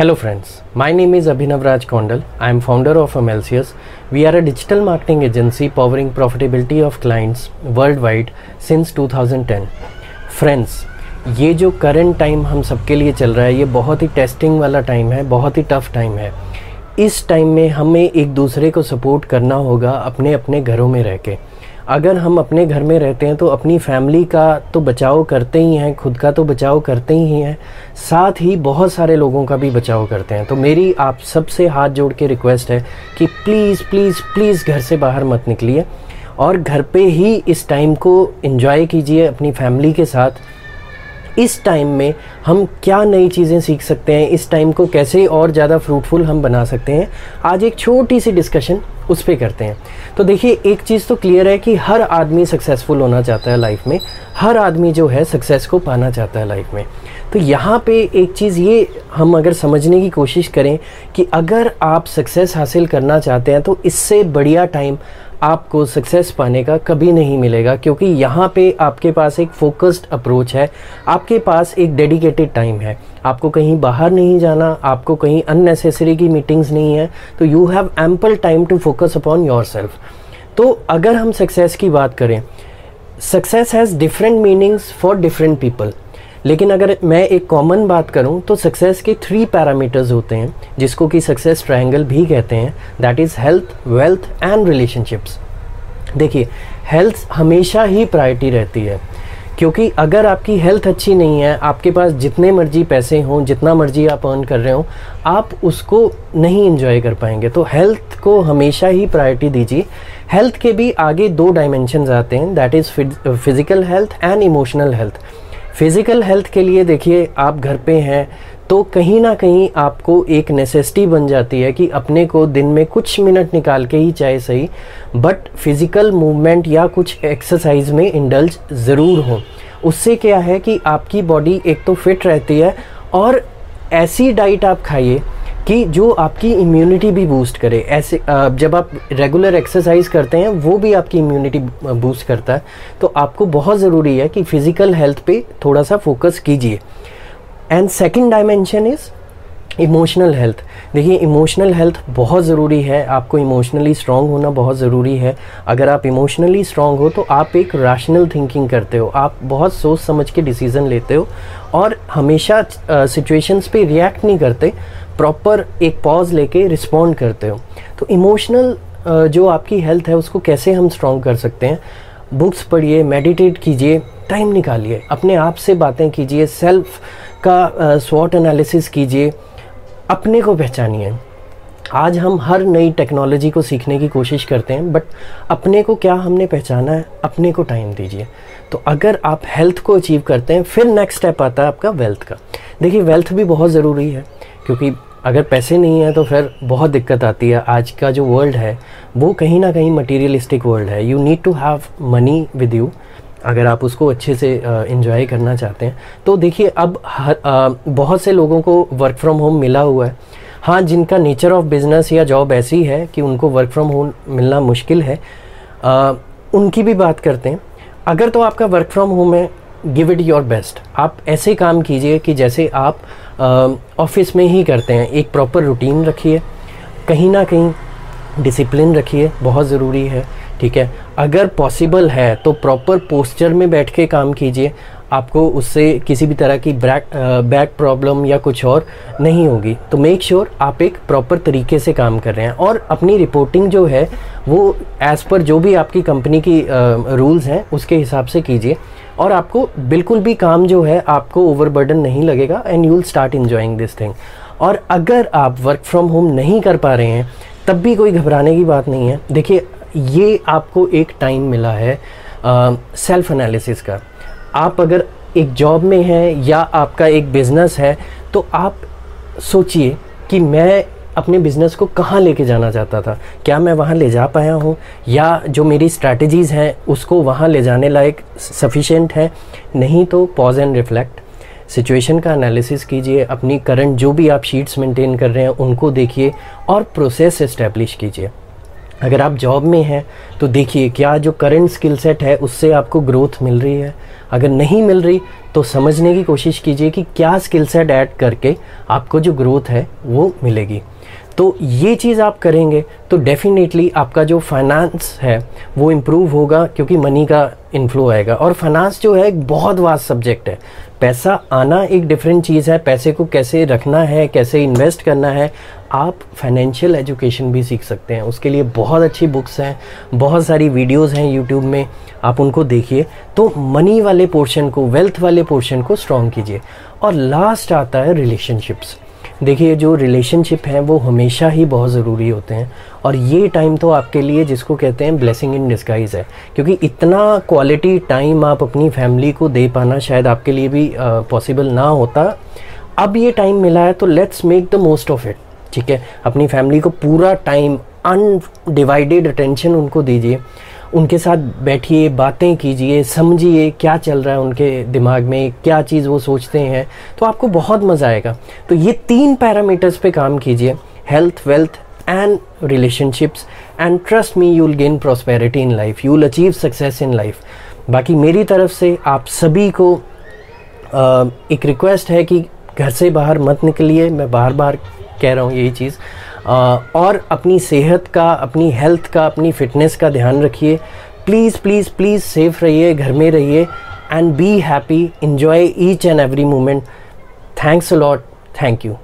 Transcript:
Hello friends, my name is Abhinav Raj Kondal. I am founder of Amelsius. We are a digital marketing agency powering profitability of clients worldwide since 2010. Friends, ये जो current time हम सबके लिए चल रहा है ये बहुत ही टेस्टिंग वाला टाइम है बहुत ही टफ टाइम है इस टाइम में हमें एक दूसरे को सपोर्ट करना होगा अपने अपने घरों में रह के। अगर हम अपने घर में रहते हैं तो अपनी फैमिली का तो बचाव करते ही हैं, खुद का तो बचाव करते ही हैं, साथ ही बहुत सारे लोगों का भी बचाव करते हैं। तो मेरी आप सबसे हाथ जोड़ के रिक्वेस्ट है कि प्लीज़ प्लीज़ प्लीज़ घर से बाहर मत निकलिए और घर पे ही इस टाइम को इन्जॉय कीजिए अपनी फैमिली के साथ। इस टाइम में हम क्या नई चीज़ें सीख सकते हैं? इस टाइम को कैसे और ज़्यादा फ्रूटफुल हम बना सकते हैं? आज एक छोटी सी डिस्कशन उस पर करते हैं। तो देखिए, एक चीज़ तो क्लियर है कि हर आदमी सक्सेसफुल होना चाहता है लाइफ में। हर आदमी जो है सक्सेस को पाना चाहता है लाइफ में। तो यहाँ पे एक चीज़ ये हम अगर समझने की कोशिश करें कि अगर आप सक्सेस हासिल करना चाहते हैं तो इससे बढ़िया टाइम आपको सक्सेस पाने का कभी नहीं मिलेगा, क्योंकि यहाँ पे आपके पास एक फोकस्ड अप्रोच है, आपके पास एक डेडिकेटेड टाइम है। आपको कहीं बाहर नहीं जाना, आपको कहीं अननेसेसरी की मीटिंग्स नहीं है तो you have ample time to focus upon yourself तो अगर हम सक्सेस की बात करें success has different meanings for different people लेकिन अगर मैं एक कॉमन बात करूँ तो सक्सेस के थ्री पैरामीटर्स होते हैं, जिसको कि सक्सेस ट्रायंगल भी कहते हैं that is health wealth and relationships देखिए हेल्थ हमेशा ही प्रायोरिटी रहती है, क्योंकि अगर आपकी हेल्थ अच्छी नहीं है, आपके पास जितने मर्ज़ी पैसे हों, जितना मर्ज़ी आप अर्न कर रहे हो, आप उसको नहीं इंजॉय कर पाएँगे। तो हेल्थ को हमेशा ही प्रायोरिटी दीजिए। हेल्थ के भी आगे दो डायमेंशन आते हैं that is physical health and emotional health physical health के लिए देखिए, आप घर पे हैं तो कहीं ना कहीं आपको एक नेसेसिटी बन जाती है कि अपने को दिन में कुछ मिनट निकाल के ही चाहे सही बट फ़िज़िकल मूवमेंट या कुछ एक्सरसाइज में इंडल्ज ज़रूर हो। उससे क्या है कि आपकी बॉडी एक तो फिट रहती है और ऐसी डाइट आप खाइए कि जो आपकी इम्यूनिटी भी बूस्ट करे। ऐसे जब आप रेगुलर एक्सरसाइज करते हैं, वो भी आपकी इम्यूनिटी बूस्ट करता है। तो आपको बहुत ज़रूरी है कि फ़िज़िकल हेल्थ पे थोड़ा सा फोकस कीजिए। And second dimension is emotional health देखिए इमोशनल हेल्थ बहुत ज़रूरी है। आपको इमोशनली स्ट्रांग होना बहुत ज़रूरी है। अगर आप इमोशनली स्ट्रांग हो तो आप एक रैशनल थिंकिंग करते हो। आप बहुत सोच समझ के डिसीज़न लेते हो और हमेशा सिचुएशंस पे रिएक्ट नहीं करते। प्रॉपर एक पॉज लेके रिस्पॉन्ड करते हो। तो इमोशनल जो आपकी हेल्थ है, उसको कैसे हम स्ट्रॉन्ग कर सकते हैं? बुक्स पढ़िए मेडिटेट कीजिए टाइम निकालिए। अपने आप से बातें कीजिए सेल्फ का स्वॉट एनालिसिस कीजिए। अपने को पहचानिए। आज हम हर नई टेक्नोलॉजी को सीखने की कोशिश करते हैं बट अपने को क्या हमने पहचाना है? अपने को टाइम दीजिए। तो अगर आप हेल्थ को अचीव करते हैं, फिर नेक्स्ट स्टेप आता है आपका वेल्थ का। देखिए वेल्थ भी बहुत ज़रूरी है, क्योंकि अगर पैसे नहीं है तो फिर बहुत दिक्कत आती है। आज का जो वर्ल्ड है वो कहीं ना कहीं मटीरियलिस्टिक वर्ल्ड है। You need to have money with you अगर आप उसको अच्छे से इन्जॉय करना चाहते हैं। तो देखिए अब हर uh, बहुत से लोगों को वर्क फ्रॉम होम मिला हुआ है। हाँ जिनका नेचर ऑफ़ बिज़नेस या जॉब ऐसी है कि उनको वर्क फ्रॉम होम मिलना मुश्किल है uh, उनकी भी बात करते हैं। अगर तो आपका वर्क फ्रॉम होम है गिव इट योर बेस्ट आप ऐसे काम कीजिए कि जैसे आप ऑफ़िस में ही करते हैं। एक प्रॉपर रूटीन रखिए। कहीं ना कहीं डिसिप्लिन रखिए। बहुत ज़रूरी है। ठीक है? अगर पॉसिबल है तो प्रॉपर पोस्चर में बैठ के काम कीजिए। आपको उससे किसी भी तरह की ब्रैक बैक प्रॉब्लम या कुछ और नहीं होगी। तो मेक श्योर sure आप एक प्रॉपर तरीके से काम कर रहे हैं और अपनी रिपोर्टिंग जो है, वो एज़ पर जो भी आपकी कंपनी की रूल्स हैं, उसके हिसाब से कीजिए। और आपको बिल्कुल भी काम जो है, आपको ओवरबर्डन नहीं लगेगा and you will start enjoying this thing और अगर आप वर्क फ्रॉम होम नहीं कर पा रहे हैं, तब भी कोई घबराने की बात नहीं है। देखिए, ये आपको एक टाइम मिला है सेल्फ एनालिसिस का। आप अगर एक जॉब में हैं या आपका एक बिज़नेस है तो आप सोचिए कि मैं अपने बिज़नेस को कहाँ लेके जाना चाहता था। क्या मैं वहाँ ले जा पाया हूँ? या जो मेरी स्ट्रैटेजीज़ हैं, उसको वहाँ ले जाने लायक सफिशेंट है? नहीं तो पॉज एंड रिफ्लेक्ट सिचुएशन का एनालिसिस कीजिए, अपनी करंट जो भी आप शीट्स मेंटेन कर रहे हैं, उनको देखिए और प्रोसेस इस्टेब्लिश कीजिए। अगर आप जॉब में हैं तो देखिए क्या जो करंट स्किल सेट है, उससे आपको ग्रोथ मिल रही है। अगर नहीं मिल रही तो समझने की कोशिश कीजिए कि क्या स्किल सेट ऐड करके आपको जो ग्रोथ है, वो मिलेगी। तो ये चीज़ आप करेंगे तो डेफिनेटली आपका जो फाइनेंस है, वो इम्प्रूव होगा, क्योंकि मनी का इन्फ्लो आएगा। और फाइनेंस जो है, एक बहुत वास्ट सब्जेक्ट है। पैसा आना एक डिफरेंट चीज़ है, पैसे को कैसे रखना है, कैसे इन्वेस्ट करना है, आप फाइनेंशियल एजुकेशन भी सीख सकते हैं। उसके लिए बहुत अच्छी बुक्स हैं, बहुत सारी वीडियोस हैं यूट्यूब में, आप उनको देखिए। तो मनी वाले पोर्शन को वेल्थ वाले पोर्शन को स्ट्रॉन्ग कीजिए। और लास्ट आता है रिलेशनशिप्स देखिए जो रिलेशनशिप हैं, वो हमेशा ही बहुत ज़रूरी होते हैं। और ये टाइम तो आपके लिए जिसको कहते हैं ब्लेसिंग इन डिस्गाइज है। क्योंकि इतना क्वालिटी टाइम आप अपनी फैमिली को दे पाना शायद आपके लिए भी पॉसिबल ना होता। अब ये टाइम मिला है तो let's make the most of it ठीक है? अपनी फैमिली को पूरा टाइम अनडिवाइडेड अटेंशन उनको दीजिए। उनके साथ बैठिए, बातें कीजिए, समझिए क्या चल रहा है उनके दिमाग में, क्या चीज़ वो सोचते हैं तो आपको बहुत मज़ा आएगा। तो ये तीन पैरामीटर्स पे काम कीजिए health wealth and relationships and trust me you will gain prosperity in life you will achieve success in life बाकी मेरी तरफ़ से आप सभी को एक रिक्वेस्ट है कि घर से बाहर मत निकलिए, मैं बार बार कह रहा हूँ यही चीज़। और अपनी सेहत का, अपनी हेल्थ का, अपनी फिटनेस का ध्यान रखिए। प्लीज़ प्लीज़ प्लीज़ सेफ़ रहिए, घर में रहिए and be happy enjoy each and every moment thanks a lot thank you